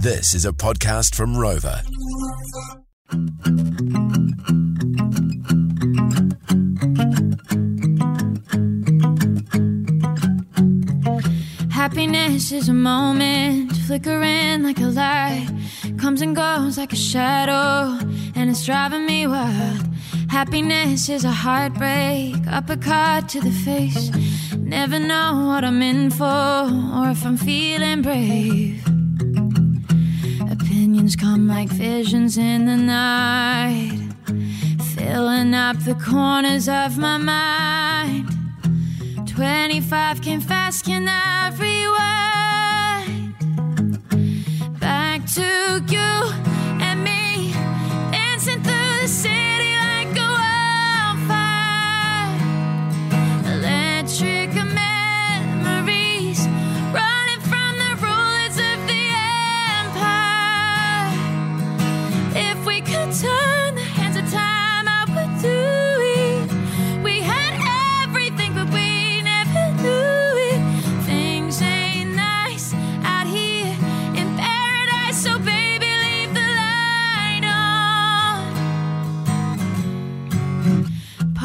This is a podcast from Rova. Happiness is a moment, flickering like a light, comes and goes like a shadow, and it's driving me wild. Happiness is a heartbreak, uppercut to the face. Never know what I'm in for, or if I'm feeling brave. Opinions come like visions in the night, filling up the corners of my mind. 25 came fast, can I rewind? Back to you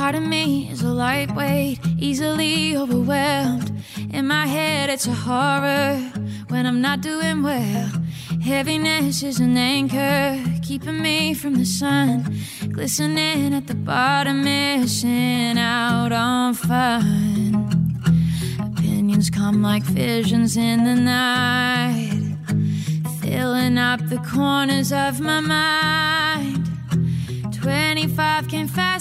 Part of me is a lightweight, easily overwhelmed. In my head, it's a horror when I'm not doing well. Heaviness is an anchor, keeping me from the sun. Glistening at the bottom, missing out on fun. Opinions come like visions in the night, filling up the corners of my mind. 25 came fast,